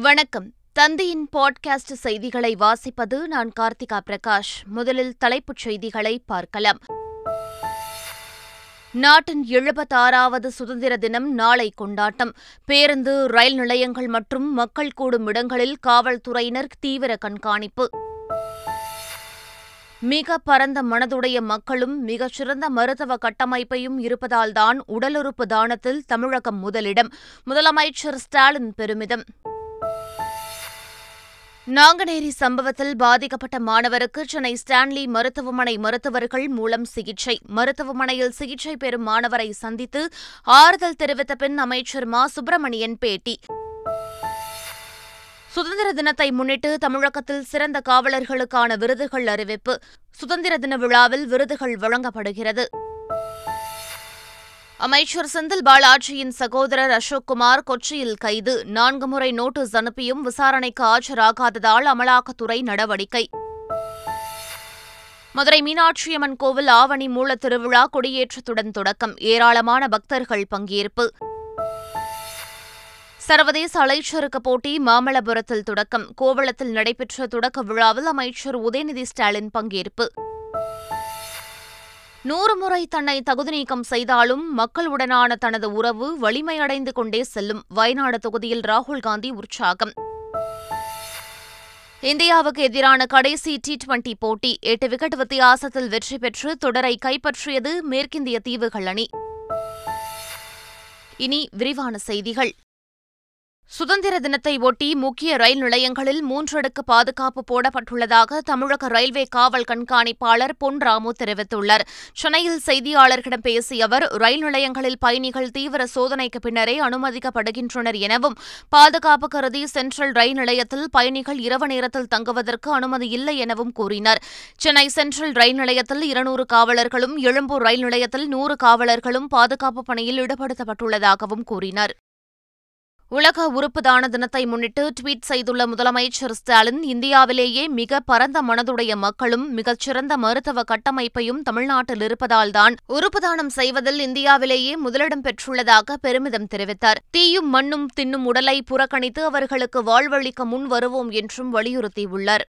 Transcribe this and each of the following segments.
வணக்கம். தந்தையின் பாட்காஸ்ட் செய்திகளை வாசிப்பது நான் கார்த்திகா பிரகாஷ். முதலில் தலைப்புச் செய்திகளை பார்க்கலாம். நாட்டின் எழுபத்தாறாவது சுதந்திர தினம் நாளை கொண்டாட்டம். பேருந்து ரயில் நிலையங்கள் மற்றும் மக்கள் கூடும் இடங்களில் காவல்துறையினர் தீவிர கண்காணிப்பு. மிக பரந்த மனதுடைய மக்களும் மிகச்சிறந்த மருத்துவ கட்டமைப்பையும் இருப்பதால்தான் உடலுறுப்பு தானத்தில் தமிழகம் முதலிடம். முதலமைச்சர் ஸ்டாலின் பெருமிதம். நாங்குநேரி சம்பவத்தில் பாதிக்கப்பட்ட மாணவருக்கு சென்னை ஸ்டான்லி மருத்துவமனை மருத்துவர்கள் மூலம் சிகிச்சை. மருத்துவமனையில் சிகிச்சை பெறும் மாணவரை சந்தித்து ஆறுதல் தெரிவித்த பின் அமைச்சர் மா. சுப்பிரமணியன் பேட்டி. சுதந்திர தினத்தை முன்னிட்டு தமிழகத்தில் சிறந்த காவலர்களுக்கான விருதுகள் அறிவிப்பு. சுதந்திர தின விழாவில் விருதுகள் வழங்கப்படுகிறது. அமைச்சர் செந்தில் பாலாஜியின் சகோதரர் அசோக்குமார் கொச்சியில் கைது. நான்கு முறை நோட்டீஸ் அனுப்பியும் விசாரணைக்கு ஆஜராகாததால் அமலாக்கத்துறை நடவடிக்கை. மதுரை மீனாட்சியம்மன் கோவில் ஆவணி மூல திருவிழா கொடியேற்றத்துடன் தொடக்கம். ஏராளமான பக்தர்கள் பங்கேற்பு. சர்வதேச அலைச்சறுக்கு போட்டி மாமல்லபுரத்தில் தொடக்கம். கோவளத்தில் நடைபெற்ற தொடக்க விழாவில் அமைச்சர் உதயநிதி ஸ்டாலின் பங்கேற்பு. நூறு முறை தன்னை தகுதி நீக்கம் செய்தாலும் மக்களுடனான தனது உறவு வலிமையடைந்து கொண்டே செல்லும் வயநாடு தொகுதியில் ராகுல் காந்தி உற்சாகம். இந்தியாவுக்கு எதிரான கடைசி டி டுவெண்டி போட்டி எட்டு விக்கெட் வித்தியாசத்தில் வெற்றி பெற்று தொடரை கைப்பற்றியது மேற்கிந்திய தீவுகள் அணி. இனி விரிவான செய்திகள். சுதந்திர தினத்தை ஒட்டி முக்கிய ரயில் நிலையங்களில் மூன்றடுக்கு பாதுகாப்பு போடப்பட்டுள்ளதாக தமிழக ரயில்வே காவல் கண்காணிப்பாளர் பொன் ராமு தெரிவித்துள்ளார். சென்னையில் செய்தியாளர்களிடம் பேசிய அவர் ரயில் நிலையங்களில் பயணிகள் தீவிர சோதனைக்கு பின்னரே அனுமதிக்கப்படுகின்றனர் எனவும் பாதுகாப்பு கருதி சென்ட்ரல் ரயில் நிலையத்தில் பயணிகள் இரவு நேரத்தில் தங்குவதற்கு அனுமதி இல்லை எனவும் கூறினார். சென்னை சென்ட்ரல் ரயில் நிலையத்தில் இருநூறு காவலர்களும் எழும்பூர் ரயில் நிலையத்தில் நூறு காவலர்களும் பாதுகாப்பு பணியில் ஈடுபடுத்தப்பட்டுள்ளதாகவும் கூறினார். உலக உறுப்பு தான தினத்தை முன்னிட்டு ட்வீட் செய்துள்ள முதலமைச்சர் ஸ்டாலின் இந்தியாவிலேயே மிக பரந்த மனதுடைய மக்களும் மிகச்சிறந்த மருத்துவ கட்டமைப்பையும் தமிழ்நாட்டில் இருப்பதால்தான் உறுப்பு தானம் செய்வதில் இந்தியாவிலேயே முதலிடம் பெற்றுள்ளதாக பெருமிதம் தெரிவித்தார். தீயும் மண்ணும் தின்னும் உடலை புறக்கணித்து அவர்களுக்கு வாழ்வளிக்க முன் வருவோம் என்றும் வலியுறுத்தியுள்ளார்.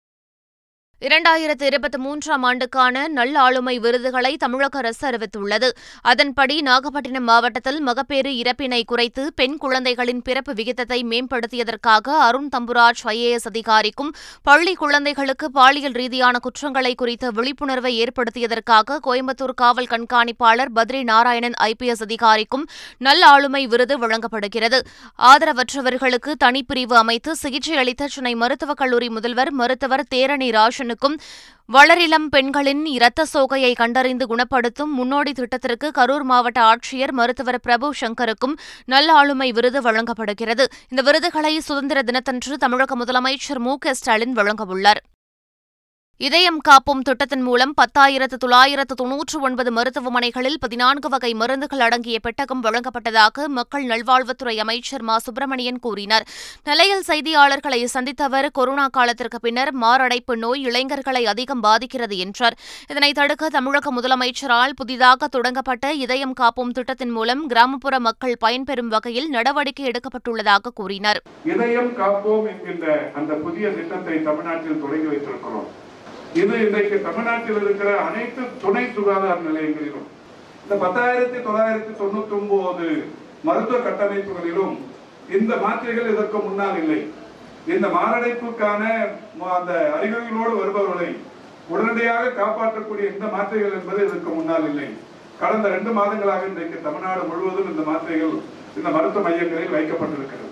இரண்டாயிரத்து இருபத்தி மூன்றாம் ஆண்டுக்கான நல்லாளுமை விருதுகளை தமிழக அரசு அறிவித்துள்ளது. அதன்படி நாகப்பட்டினம் மாவட்டத்தில் மகப்பேறு இறப்பினை குறைத்து பெண் குழந்தைகளின் பிறப்பு விகிதத்தை மேம்படுத்தியதற்காக அருண் தம்புராஜ் ஐஏஎஸ் அதிகாரிக்கும் பள்ளி குழந்தைகளுக்கு பாலியல் ரீதியான குற்றங்களை குறித்த விழிப்புணர்வை ஏற்படுத்தியதற்காக கோயம்புத்தூர் காவல் கண்காணிப்பாளர் பத்ரி நாராயணன் ஐபிஎஸ் அதிகாரிக்கும் நல்லாளுமை விருது வழங்கப்படுகிறது. ஆதரவற்றவர்களுக்கு தனிப்பிரிவு அமைத்து சிகிச்சை அளித்த சென்னை மருத்துவக் கல்லூரி முதல்வர் மருத்துவர் தேரணி ராஜன் பெண்ணுக்கும் வளரிளம் பெண்களின் இரத்த சோகையை கண்டறிந்து குணப்படுத்தும் முன்னோடி திட்டத்திற்கு கரூர் மாவட்ட ஆட்சியர் மருத்துவர் பிரபு சங்கருக்கும் நல்ல ஆளுமை விருது வழங்கப்படுகிறது. இந்த விருதுகளை சுதந்திர தினத்தன்று தமிழக முதலமைச்சர் மு க ஸ்டாலின் வழங்கவுள்ளார் இதயம் காப்போம் திட்டத்தின் மூலம் பத்தாயிரத்து தொள்ளாயிரத்து தொன்னூற்று ஒன்பது மருத்துவமனைகளில் பதினான்கு வகை மருந்துகள் அடங்கிய பெட்டகம் வழங்கப்பட்டதாக மக்கள் நல்வாழ்வுத்துறை அமைச்சர் மா. சுப்பிரமணியன் கூறினார். நிலையில் செய்தியாளர்களை சந்தித்த அவர் கொரோனா காலத்திற்கு பின்னர் மாரடைப்பு நோய் இளைஞர்களை அதிகம் பாதிக்கிறது என்றார். இதனை தடுக்க தமிழக முதலமைச்சரால் புதிதாக தொடங்கப்பட்ட இதயம் காப்போம் திட்டத்தின் மூலம் கிராமப்புற மக்கள் பயன்பெறும் வகையில் நடவடிக்கை எடுக்கப்பட்டுள்ளதாக கூறினார். இதயம் காப்போம் என்கின்ற அந்த புதிய திட்டத்தை தமிழ்நாட்டில் தொடங்கி வைத்திருக்கிறோம். இது இன்றைக்கு தமிழ்நாட்டில் இருக்கிற அனைத்து துணை சுகாதார நிலையங்களிலும் இந்த பத்தாயிரத்தி தொள்ளாயிரத்தி தொண்ணூத்தி ஒன்பது மருத்துவ கட்டமைப்புகளிலும் இந்த மாத்திரைகள் இதற்கு முன்னால் இல்லை. இந்த மாரடைப்புக்கான அந்த அறிகுறிகளோடு வருபவர்களை உடனடியாக காப்பாற்றக்கூடிய இந்த மாத்திரைகள் என்பது இதற்கு முன்னால் இல்லை. கடந்த ரெண்டு மாதங்களாக இன்றைக்கு தமிழ்நாடு முழுவதும் இந்த மாத்திரைகள் இந்த மருத்துவ மையங்களில் வைக்கப்பட்டிருக்கிறது.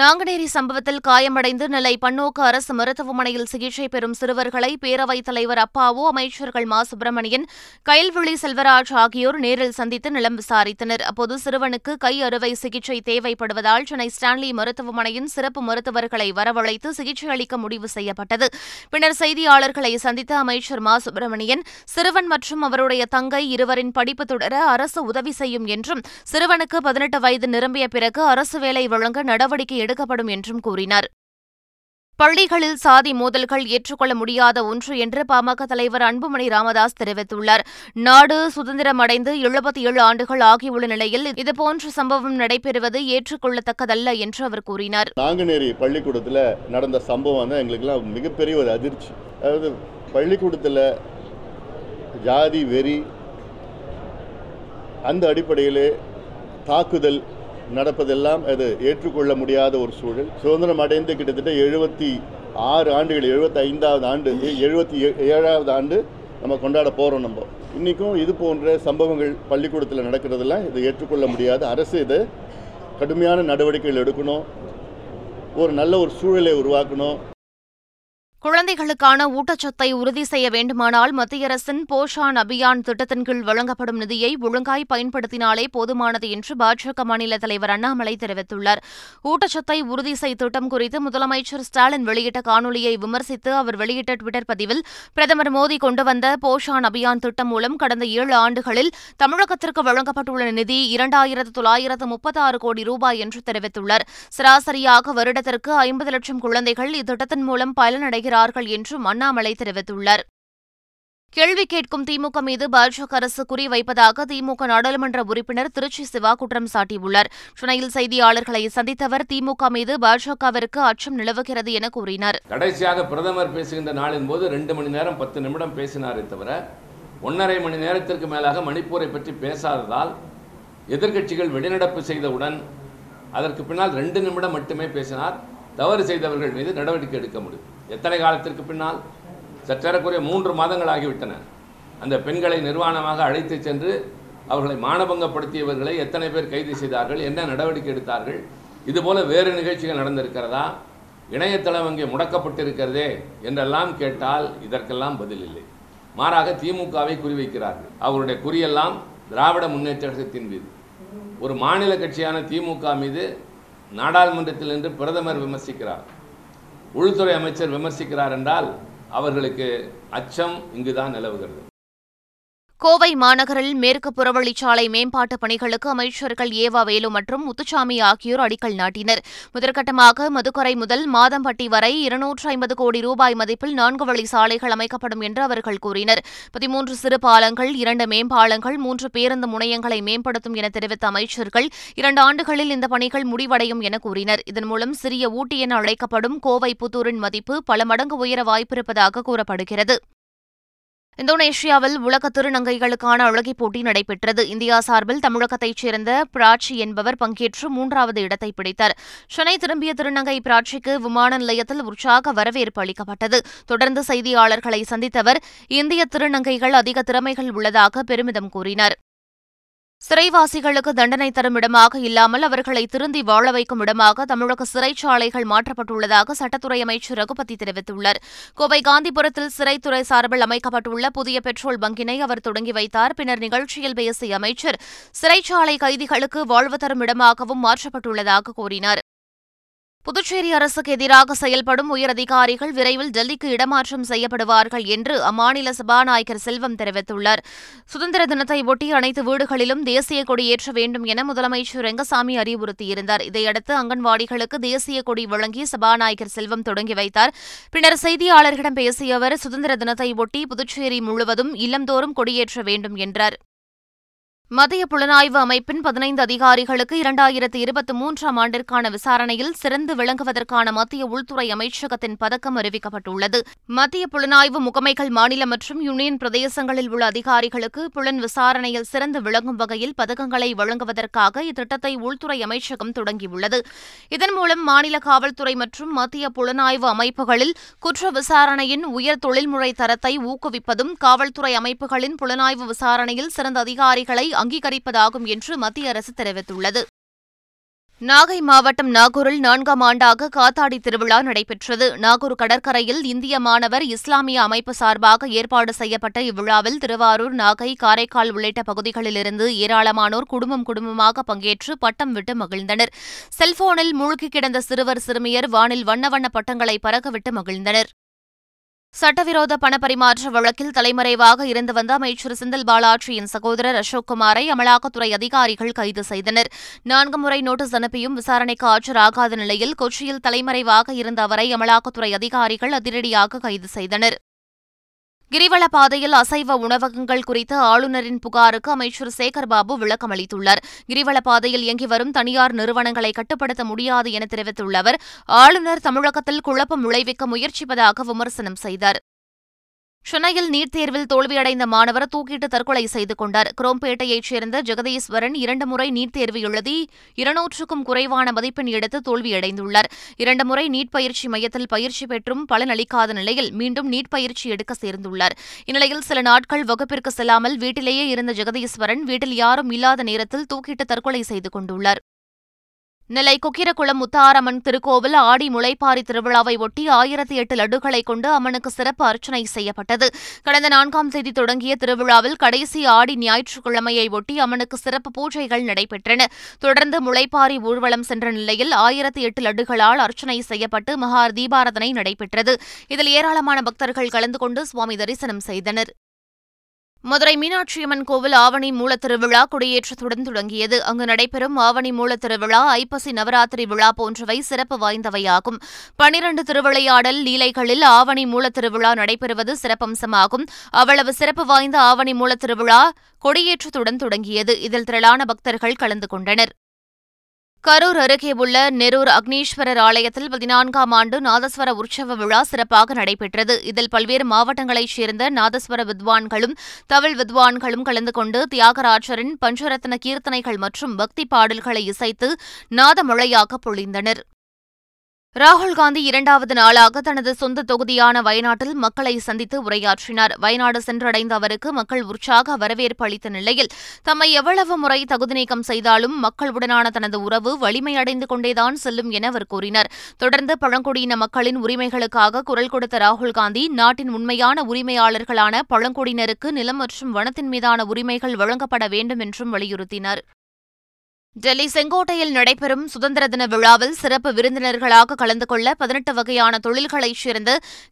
நாங்குநேரி சம்பவத்தில் காயமடைந்து நெல்லை பன்னோக்கு அரசு மருத்துவமனையில் சிகிச்சை பெறும் சிறுவர்களை பேரவைத் தலைவர் அப்பாவு அமைச்சர்கள் மா. சுப்பிரமணியன் கயல்விழி செல்வராஜ் ஆகியோர் நேரில் சந்தித்து நிலம் விசாரித்தனர். அப்போது சிறுவனுக்கு கை அறுவை சிகிச்சை தேவைப்படுவதால் சென்னை ஸ்டான்லி மருத்துவமனையின் சிறப்பு மருத்துவர்களை வரவழைத்து சிகிச்சை அளிக்க முடிவு செய்யப்பட்டது. பின்னர் செய்தியாளர்களை சந்தித்த அமைச்சர் மா. சுப்பிரமணியன் சிறுவன் மற்றும் அவருடைய தங்கை இருவரின் படிப்பு தொடர அரசு உதவி செய்யும் என்றும் சிறுவனுக்கு பதினெட்டு வயது நிரம்பிய பிறகு அரசு வேலை வழங்க நடவடிக்கை எடுக்கப்படும் என்றும் கூறினார். பள்ளிகளில் சாதி மோதல்கள் ஏற்றுக்கொள்ள முடியாத ஒன்று என்று பாமக தலைவர் அன்புமணி ராமதாஸ் தெரிவித்துள்ளார். நாடு சுதந்திரமடைந்து எழுபத்தி ஏழு ஆண்டுகள் ஆகியுள்ள நிலையில் இதுபோன்ற சம்பவம் நடைபெறுவது ஏற்றுக்கொள்ளத்தக்கதல்ல என்று அவர் கூறினார். நாங்குநேரி பள்ளிக்கூடத்தில் நடந்த சம்பவம் தான் எங்களுக்கெல்லாம் மிகப்பெரிய ஒரு அதிர்ச்சி. அதாவது பள்ளிக்கூடத்தில் ஜாதி வெறி அந்த அடிப்படையிலே தாக்குதல் நடப்பதெல்லாம் அது ஏற்றுக்கொள்ள முடியாத ஒரு சூழல். சுதந்திரம் அடைந்து கிட்டத்தட்ட எழுபத்தி ஆறு ஆண்டுகள் எழுபத்தி ஐந்தாவது ஆண்டு எழுபத்தி ஏழாவது ஆண்டு நம்ம கொண்டாட போகிறோம் நம்ம. இன்றைக்கும் இது போன்ற சம்பவங்கள் பள்ளிக்கூடத்தில் நடக்கிறதெல்லாம் இதை ஏற்றுக்கொள்ள முடியாது. அரசு இதை கடுமையான நடவடிக்கைகள் எடுக்கணும். ஒரு நல்ல ஒரு சூழலை உருவாக்கணும். குழந்தைகளுக்கான ஊட்டச்சத்தை உறுதி செய்ய வேண்டுமானால் மத்திய அரசின் போஷான் அபியான் திட்டத்தின் கீழ் வழங்கப்படும் நிதியை ஒழுங்காய் பயன்படுத்தினாலே போதுமானது என்று பாஜக மாநில தலைவர் அண்ணாமலை தெரிவித்துள்ளார். ஊட்டச்சத்தை உறுதி செய் திட்டம் குறித்து முதலமைச்சர் ஸ்டாலின் வெளியிட்ட காணொலியை விமர்சித்து அவர் வெளியிட்ட டுவிட்டர் பதிவில் பிரதமர் மோடி கொண்டு வந்த போஷான் அபியான் திட்டம் மூலம் கடந்த ஏழு ஆண்டுகளில் தமிழகத்திற்கு வழங்கப்பட்டுள்ள நிதி இரண்டாயிரத்து தொள்ளாயிரத்து முப்பத்தாறு கோடி ரூபாய் என்று தெரிவித்துள்ளார். சராசரியாக வருடத்திற்கு ஐம்பது லட்சம் குழந்தைகள் இத்திட்டத்தின் மூலம் பயனடைகிறார்கள் என்றும் அண்ணாமலை தெரிவித்துள்ளார். கேள்வி கேட்கும் திமுக மீது பாஜக அரசு குறிவைப்பதாக திமுக நாடாளுமன்ற உறுப்பினர் திருச்சி சிவா குற்றம் சாட்டியுள்ளார். சென்னையில் செய்தியாளர்களை சந்தித்தவர் திமுக மீது பாஜகவிற்கு அச்சம் நிலவுகிறது என கூறினார். கடைசியாக பிரதமர் பேசுகின்ற நாளின் போது ரெண்டு மணி நேரம் பத்து நிமிடம் பேசினாரே தவிர ஒன்றரை மணி நேரத்திற்கு மேலாக மணிப்பூரை பற்றி பேசாததால் எதிர்க்கட்சிகள் வெளிநடப்பு செய்தவுடன் அதற்கு பின்னால் ரெண்டு நிமிடம் மட்டுமே பேசினார். தவறு செய்தவர்கள் மீது நடவடிக்கை எடுக்க முடியும். எத்தனை காலத்திற்கு பின்னால்? சற்றேறக்குறைய மூன்று மாதங்கள் ஆகிவிட்டன அந்த பெண்களை நிர்வாணமாக அழைத்து சென்று அவர்களை மானபங்கப்படுத்தியவர்களை எத்தனை பேர் கைது செய்தார்கள் என்ன நடவடிக்கை எடுத்தார்கள் இதுபோல வேறு நிகழ்ச்சிகள் நடந்திருக்கிறதா? இணையதளம் அங்கே முடக்கப்பட்டிருக்கிறதே என்றெல்லாம் கேட்டால் இதற்கெல்லாம் பதில் இல்லை. மாறாக திமுகவை குறிவைக்கிறார்கள். அவருடைய குறியெல்லாம் திராவிட முன்னேற்றத்தின் மீது. ஒரு மாநில கட்சியான திமுக மீது நாடாளுமன்றத்தில் நின்று பிரதமர் விமர்சிக்கிறார். உள்துறை அமைச்சர் விமர்சிக்கிறார் என்றால் அவர்களுக்கு அச்சம் இங்குதான் நிலவுகிறது. கோவை மாநகரில் மேற்கு புறவழிச்சாலை மேம்பாட்டுப் பணிகளுக்கு அமைச்சர்கள் ஏவா வேலு மற்றும் முத்துச்சாமி ஆகியோர் அடிக்கல் நாட்டினர். முதற்கட்டமாக மதுக்கரை முதல் மாதம்பட்டி வரை இருநூற்று ஐம்பது கோடி ரூபாய் மதிப்பில் நான்கு வழி சாலைகள் அமைக்கப்படும் என்று அவர்கள் கூறினர். பதிமூன்று சிறு பாலங்கள் இரண்டு மேம்பாலங்கள் மூன்று பேருந்து முனையங்களை மேம்படுத்தும் என தெரிவித்த அமைச்சர்கள் இரண்டு ஆண்டுகளில் இந்த பணிகள் முடிவடையும் என கூறினர். இதன் மூலம் சிறிய ஊட்டி என அழைக்கப்படும் கோவை புத்தூரின் மதிப்பு பல மடங்கு உயர வாய்ப்பிருப்பதாக கூறப்படுகிறது. இந்தோனேஷியாவில் உலக திருநங்கைகளுக்கான அழகிப் போட்டி நடைபெற்றது. இந்தியா சார்பில் தமிழகத்தைச் சேர்ந்த பிராட்சி என்பவர் பங்கேற்று மூன்றாவது இடத்தை பிடித்தார். சென்னை திரும்பிய திருநங்கை பிராட்சிக்கு விமான நிலையத்தில் உற்சாக வரவேற்பு அளிக்கப்பட்டது. தொடர்ந்து செய்தியாளர்களை சந்தித்தவர் இந்திய திருநங்கைகள் அதிக திறமைகள் உள்ளதாக பெருமிதம் கூறினார். சிறைவாசிகளுக்கு தண்டனை தரும் இடமாக இல்லாமல் அவர்களை திருந்தி வாழ வைக்கும் இடமாக தமிழக சிறைச்சாலைகள் மாற்றப்பட்டுள்ளதாக சட்டத்துறை அமைச்சர் ரகுபதி தெரிவித்துள்ளார். கோவை காந்திபுரத்தில் சிறைத்துறை சார்பில் அமைக்கப்பட்டுள்ள புதிய பெட்ரோல் பங்கினை அவர் தொடங்கி வைத்தார். பின்னர் நிகழ்ச்சியில் பேசிய அமைச்சர் சிறைச்சாலை கைதிகளுக்கு வாழ்வு தரும் இடமாகவும் மாற்றப்பட்டுள்ளதாக கூறினார். புதுச்சேரி அரசுக்கு எதிராக செயல்படும் உயரதிகாரிகள் விரைவில் டெல்லிக்கு இடமாற்றம் செய்யப்படுவார்கள் என்று அம்மாநில சபாநாயகர் செல்வம் தெரிவித்துள்ளார். சுதந்திர தினத்தை ஒட்டி அனைத்து வீடுகளிலும் தேசிய கொடி ஏற்ற வேண்டும் என முதலமைச்சர் ரெங்கசாமி அறிவுறுத்தியிருந்தார். இதையடுத்து அங்கன்வாடிகளுக்கு தேசிய கொடி வழங்கி சபாநாயகர் செல்வம் தொடங்கி வைத்தார். பின்னர் செய்தியாளர்களிடம் பேசிய அவர் சுதந்திர தினத்தை ஒட்டி புதுச்சேரி முழுவதும் இல்லந்தோறும் கொடியேற்ற வேண்டும் என்றார். மத்திய புலனாய்வு அமைப்பின் பதினைந்து அதிகாரிகளுக்கு இரண்டாயிரத்து இருபத்தி மூன்றாம் ஆண்டிற்கான விசாரணையில் சிறந்து விளங்குவதற்கான மத்திய உள்துறை அமைச்சகத்தின் பதக்கம் அறிவிக்கப்பட்டுள்ளது. மத்திய புலனாய்வு முகமைகள் மாநில மற்றும் யூனியன் பிரதேசங்களில் உள்ள அதிகாரிகளுக்கு புலன் விசாரணையில் சிறந்து விளங்கும் வகையில் பதக்கங்களை வழங்குவதற்காக இத்திட்டத்தை உள்துறை அமைச்சகம் தொடங்கியுள்ளது. இதன் மூலம் மாநில காவல்துறை மற்றும் மத்திய புலனாய்வு அமைப்புகளில் குற்ற விசாரணையின் உயர் தொழில்முறை தரத்தை ஊக்குவிப்பதும் காவல்துறை அமைப்புகளின் புலனாய்வு விசாரணையில் சிறந்த அதிகாரிகளை அங்கீகரிப்பதாகும் என்று மத்திய அரசு தெரிவித்துள்ளது. நாகை மாவட்டம் நாகூரில் நான்காம் ஆண்டாக காத்தாடி திருவிழா நடைபெற்றது. நாகூர் கடற்கரையில் இந்திய மாணவர் இஸ்லாமிய அமைப்பு சார்பாக ஏற்பாடு செய்யப்பட்ட இவ்விழாவில் திருவாரூர் நாகை காரைக்கால் உள்ளிட்ட பகுதிகளிலிருந்து ஏராளமானோர் குடும்பம் குடும்பமாக பங்கேற்று பட்டம் விட்டு மகிழ்ந்தனர். செல்போனில் மூழ்கி கிடந்த சிறுவர் சிறுமியர் வானில் வண்ண வண்ண பட்டங்களை பறக்கவிட்டு மகிழ்ந்தனர். சட்டவிரோத பணப்பரிமாற்ற வழக்கில் தலைமறைவாக இருந்து வந்த அமைச்சர் செந்தில் பாலாஜியின் சகோதரர் அசோக்குமாரை அமலாக்கத்துறை அதிகாரிகள் கைது செய்தனர். நான்கு முறை நோட்டீஸ் அனுப்பியும் விசாரணைக்கு ஆஜராகாத நிலையில் கொச்சியில் தலைமறைவாக இருந்த அவரை அமலாக்கத்துறை அதிகாரிகள் அதிரடியாக கைது செய்தனர். கிரிவல பாதையில் அசைவ உணவகங்கள் குறித்த ஆளுநரின் புகாருக்கு அமைச்சர் சேகர்பாபு விளக்கம் அளித்துள்ளார். கிரிவல பாதையில் இயங்கி வரும் தனியார் நிறுவனங்களை கட்டுப்படுத்த முடியாது என தெரிவித்துள்ள அவர் ஆளுநர் தமிழகத்தில் குழப்பம் விளைவிக்க முயற்சிப்பதாக விமர்சனம் செய்தார். சென்னையில் நீட் தேர்வில் தோல்வியடைந்த மாணவர் தூக்கிட்டு தற்கொலை செய்து கொண்டார். குரோம்பேட்டையைச் சேர்ந்த ஜெகதீஸ்வரன் இரண்டு முறை நீட் தேர்வு எழுதி இருநூற்றுக்கும் குறைவான மதிப்பெண் எடுத்து தோல்வியடைந்துள்ளார். இரண்டு முறை நீட் பயிற்சி மையத்தில் பயிற்சி பெற்றும் பலனளிக்காத நிலையில் மீண்டும் நீட் பயிற்சி எடுக்க சேர்ந்துள்ளார். இந்நிலையில் சில நாட்கள் வகுப்பிற்கு செல்லாமல் வீட்டிலேயே இருந்த ஜெகதீஸ்வரன் வீட்டில் யாரும் இல்லாத நேரத்தில் தூக்கிட்டு தற்கொலை செய்து கொண்டுள்ளார். நெல்லை குக்கிரகுளம் முத்தாரம்மன் திருக்கோவில் ஆடி முளைப்பாரி திருவிழாவை ஒட்டி ஆயிரத்தி எட்டு லட்டுகளை கொண்டு அம்மனுக்கு சிறப்பு அர்ச்சனை செய்யப்பட்டது. கடந்த நான்காம் தேதி தொடங்கிய திருவிழாவில் கடைசி ஆடி ஞாயிற்றுக்கிழமையை ஒட்டி அம்மனுக்கு சிறப்பு பூஜைகள் நடைபெற்றன. தொடர்ந்து முளைப்பாரி ஊர்வலம் சென்ற நிலையில் ஆயிரத்தி எட்டு லட்டுகளால் அர்ச்சனை செய்யப்பட்டு மகார் தீபாரதனை நடைபெற்றது. இதில் ஏராளமான பக்தர்கள் கலந்து கொண்டு சுவாமி தரிசனம் செய்தனர். மதுரை மீனாட்சியம்மன் கோவில் ஆவணி மூலத் திருவிழா கொடியேற்றத்துடன் தொடங்கியது. அங்கு நடைபெறும் ஆவணி மூலத் திருவிழா ஐப்பசி நவராத்திரி விழா போன்றவை சிறப்பு வாய்ந்தவையாகும். பனிரண்டு திருவிளையாடல் லீலைகளில் ஆவணி மூலத்திருவிழா நடைபெறுவது சிறப்பம்சமாகும். அவ்வளவு சிறப்பு வாய்ந்த ஆவணி மூலத் திருவிழா கொடியேற்றத்துடன் தொடங்கியது. இதில் திரளான பக்தர்கள் கலந்து கொண்டனர். கரூர் அருகே உள்ள நெரூர் அக்னீஸ்வரர் ஆலயத்தில் பதினான்காம் ஆண்டு நாதஸ்வர உற்சவ விழா சிறப்பாக நடைபெற்றது. இதில் பல்வேறு மாவட்டங்களைச் சேர்ந்த நாதஸ்வர வித்வான்களும் தவில் வித்வான்களும் கலந்து கொண்டு தியாகராஜரின் பஞ்சரத்ன கீர்த்தனைகள் மற்றும் பக்தி பாடல்களை இசைத்து நாதமழையாக பொழிந்தனர். ராகுல்காந்தி இரண்டாவது நாளாக தனது சொந்த தொகுதியான வயநாட்டில் மக்களை சந்தித்து உரையாற்றினார். வயநாடு சென்றடைந்த அவருக்கு மக்கள் உற்சாக வரவேற்பு அளித்த நிலையில் தம்மை எவ்வளவு முறை தகுதி நீக்கம் செய்தாலும் மக்களுடனான தனது உறவு வலிமையடைந்து கொண்டேதான் செல்லும் என அவர் கூறினார். தொடர்ந்து பழங்குடியின மக்களின் உரிமைகளுக்காக குரல் கொடுத்த ராகுல்காந்தி நாட்டின் உண்மையான உரிமையாளர்களான பழங்குடியினருக்கு நிலம் மற்றும் வனத்தின் மீதான உரிமைகள் வழங்கப்பட வேண்டும் என்றும் வலியுறுத்தினார். டெல்லி செங்கோட்டையில் நடைபெறும் சுதந்திர தின விழாவில் சிறப்பு விருந்தினர்களாக கலந்து கொள்ள பதினெட்டு வகையான தொழில்களைச் சேர்ந்த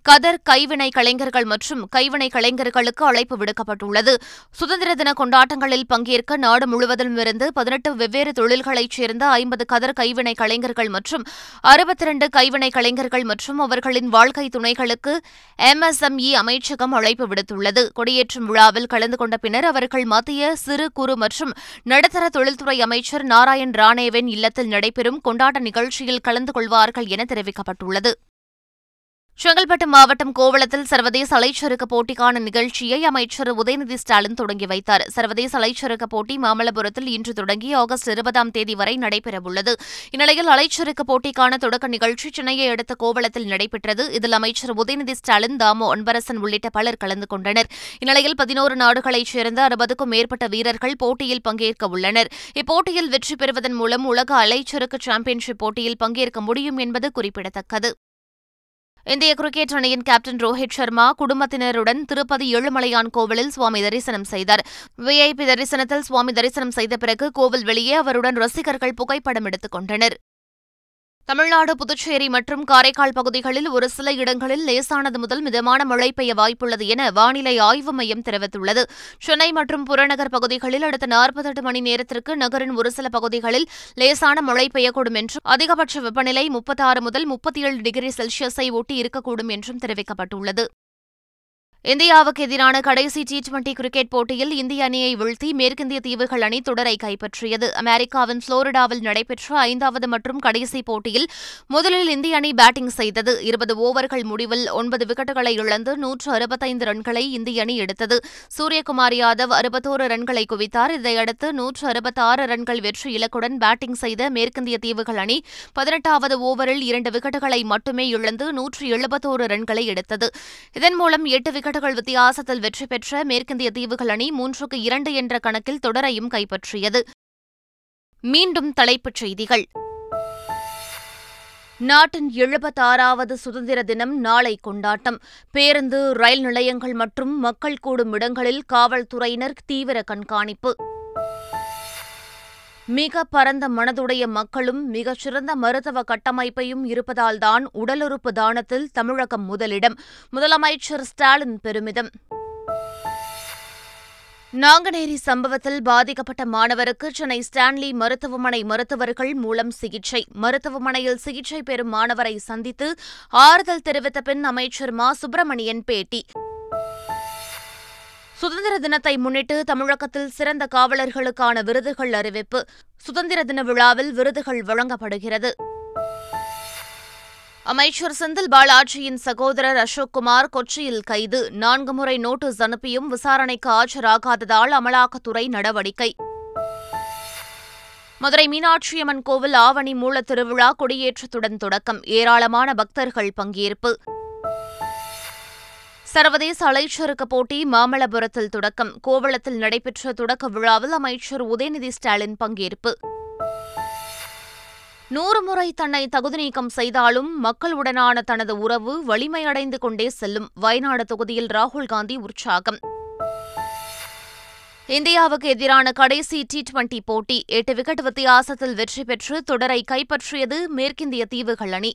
கதர் கைவினை கலைஞர்கள் மற்றும் கைவினை கலைஞர்களுக்கு அழைப்பு விடுக்கப்பட்டுள்ளது. சுதந்திர தின கொண்டாட்டங்களில் பங்கேற்க நாடு முழுவதிலும் இருந்து பதினெட்டு வெவ்வேறு தொழில்களைச் சேர்ந்த ஐம்பது கதர் கைவினை கலைஞர்கள் மற்றும் அறுபத்தி இரண்டு கைவினை கலைஞர்கள் மற்றும் அவர்களின் வாழ்க்கை துணைகளுக்கு எம்எஸ்எம்இ அமைச்சகம் அழைப்பு விடுத்துள்ளது. கொடியேற்றும் விழாவில் கலந்து கொண்ட பின்னர் அவர்கள் மத்திய சிறு குறு மற்றும் நடுத்தர தொழில்துறை அமைச்சர் நாராயண் ராணேவின் இல்லத்தில் நடைபெறும் கொண்டாட்ட நிகழ்ச்சியில் கலந்து கொள்வார்கள் என தெரிவிக்கப்பட்டுள்ளது. செங்கல்பட்டு மாவட்டம் கோவளத்தில் சர்வதேச அலைச்சறுக்கு போட்டிக்கான நிகழ்ச்சியை அமைச்சர் உதயநிதி ஸ்டாலின் தொடங்கி வைத்தார். சர்வதேச அலைச்சறுக்கு போட்டி மாமல்லபுரத்தில் இன்று தொடங்கி ஆகஸ்ட் இருபதாம் தேதி வரை நடைபெறவுள்ளது. இந்நிலையில் அலைச்சறுக்கு போட்டிக்கான தொடக்க நிகழ்ச்சி சென்னையை அடுத்த கோவளத்தில் நடைபெற்றது. இதில் அமைச்சர் உதயநிதி ஸ்டாலின் தாமோ அன்பரசன் உள்ளிட்ட பலர் கலந்து கொண்டனர். இந்நிலையில் பதினோரு நாடுகளைச் சேர்ந்த அறுபதுக்கும் மேற்பட்ட வீரர்கள் போட்டியில் பங்கேற்க உள்ளனர். இப்போட்டியில் வெற்றி பெறுவதன் மூலம் உலக அலைச்சறுக்கு சாம்பியன்ஷிப் போட்டியில் பங்கேற்க முடியும் என்பது குறிப்பிடத்தக்கது. இந்திய கிரிக்கெட் அணியின் கேப்டன் ரோஹித் சர்மா குடும்பத்தினருடன் திருப்பதி ஏழுமலையான் கோவிலில் சுவாமி தரிசனம் செய்தார். விஐபி தரிசனத்தில் சுவாமி தரிசனம் செய்த பிறகு கோவில் வெளியே அவருடன் ரசிகர்கள் புகைப்படம் எடுத்துக் கொண்டனர். தமிழ்நாடு புதுச்சேரி மற்றும் காரைக்கால் பகுதிகளில் ஒரு சில இடங்களில் லேசானது முதல் மிதமான மழை பெய்ய வாய்ப்புள்ளது என வானிலை ஆய்வு மையம் தெரிவித்துள்ளது. சென்னை மற்றும் புறநகர் பகுதிகளில் அடுத்த நாற்பத்தெட்டு மணி நேரத்திற்கு நகரின் ஒரு சில பகுதிகளில் லேசான மழை பெய்யக்கூடும் என்றும் அதிகபட்ச வெப்பநிலை முப்பத்தாறு முதல் முப்பத்தி ஏழு டிகிரி செல்சியஸை ஒட்டி இருக்கக்கூடும் என்றும் தெரிவிக்கப்பட்டுள்ளது. இந்தியாவுக்கு எதிரான கடைசி டி டுவெண்டி கிரிக்கெட் போட்டியில் இந்திய அணியை வீழ்த்தி மேற்கிந்திய தீவுகள் அணி தொடரை கைப்பற்றியது. அமெரிக்காவின் புளோரிடாவில் நடைபெற்ற ஐந்தாவது மற்றும் கடைசி போட்டியில் முதலில் இந்திய அணி பேட்டிங் செய்தது. இருபது ஓவர்கள் முடிவில் ஒன்பது விக்கெட்டுகளை இழந்து நூற்று அறுபத்தைந்து ரன்களை இந்திய அணி எடுத்தது. சூரியகுமார் யாதவ் அறுபத்தோரு ரன்களை குவித்தார். இதையடுத்து நூற்று அறுபத்தாறு ரன்கள் வெற்றி இலக்குடன் பேட்டிங் செய்த மேற்கிந்திய தீவுகள் அணி பதினெட்டாவது ஓவரில் இரண்டு விக்கெட்டுகளை மட்டுமே இழந்து நூற்று எழுபத்தோரு ரன்களை எடுத்தது. இதன் மூலம் எட்டு விக்கெட் விக்கெட்டுகள் வித்தியாசத்தில் வெற்றி பெற்ற மேற்கிந்திய தீவுகள் அணி மூன்றுக்கு இரண்டு என்ற கணக்கில் தொடரையும் கைப்பற்றியது. மீண்டும் தலைப்புச் செய்திகள். நாட்டின் எழுபத்தாறாவது சுதந்திர தினம் நாளை கொண்டாட்டம். பேருந்து ரயில் நிலையங்கள் மற்றும் மக்கள் கூடும் இடங்களில் காவல்துறையினர் தீவிர கண்காணிப்பு. மிக பரந்த மனதுடைய மக்களும் மிகச்சிறந்த மருத்துவ கட்டமைப்பையும் இருப்பதால்தான் உடலுறுப்பு தானத்தில் தமிழகம் முதலிடம். முதலமைச்சர் ஸ்டாலின் பெருமிதம். நாங்குநேரி சம்பவத்தில் பாதிக்கப்பட்ட மாணவருக்கு சென்னை ஸ்டான்லி மருத்துவமனை மருத்துவர்கள் மூலம் சிகிச்சை. மருத்துவமனையில் சிகிச்சை பெறும் மாணவரை சந்தித்து ஆறுதல் தெரிவித்த பின் அமைச்சர் மா. சுப்பிரமணியன் பேட்டி. சுதந்திர தினத்தை முன்னிட்டு தமிழகத்தில் சிறந்த காவலர்களுக்கான விருதுகள் அறிவிப்பு. சுதந்திர தின விழாவில் விருதுகள் வழங்கப்படுகிறது. அமைச்சர் செந்தில் பாலாஜியின் சகோதரர் அசோக்குமார் கொச்சியில் கைது. நான்கு முறை நோட்டீஸ் அனுப்பியும் விசாரணைக்கு ஆஜராகாததால் அமலாக்கத்துறை நடவடிக்கை. மதுரை மீனாட்சியம்மன் கோவில் ஆவணி மூல திருவிழா கொடியேற்றத்துடன் தொடக்கம். ஏராளமான பக்தர்கள் பங்கேற்பு. சர்வதேச அலைச்சறுக்கு போட்டி மாமல்லபுரத்தில் தொடக்கம். கோவளத்தில் நடைபெற்ற தொடக்க விழாவில் அமைச்சர் உதயநிதி ஸ்டாலின் பங்கேற்பு. நூறு முறை தன்னை தகுதி நீக்கம் செய்தாலும் மக்களுடனான தனது உறவு வலிமையடைந்து கொண்டே செல்லும். வயநாடு தொகுதியில் ராகுல் காந்தி உற்சாகம். இந்தியாவுக்கு எதிரான கடைசி டி டுவெண்டி போட்டி. எட்டு விக்கெட் வித்தியாசத்தில் வெற்றி பெற்று தொடரை கைப்பற்றியது மேற்கிந்திய தீவுகள் அணி.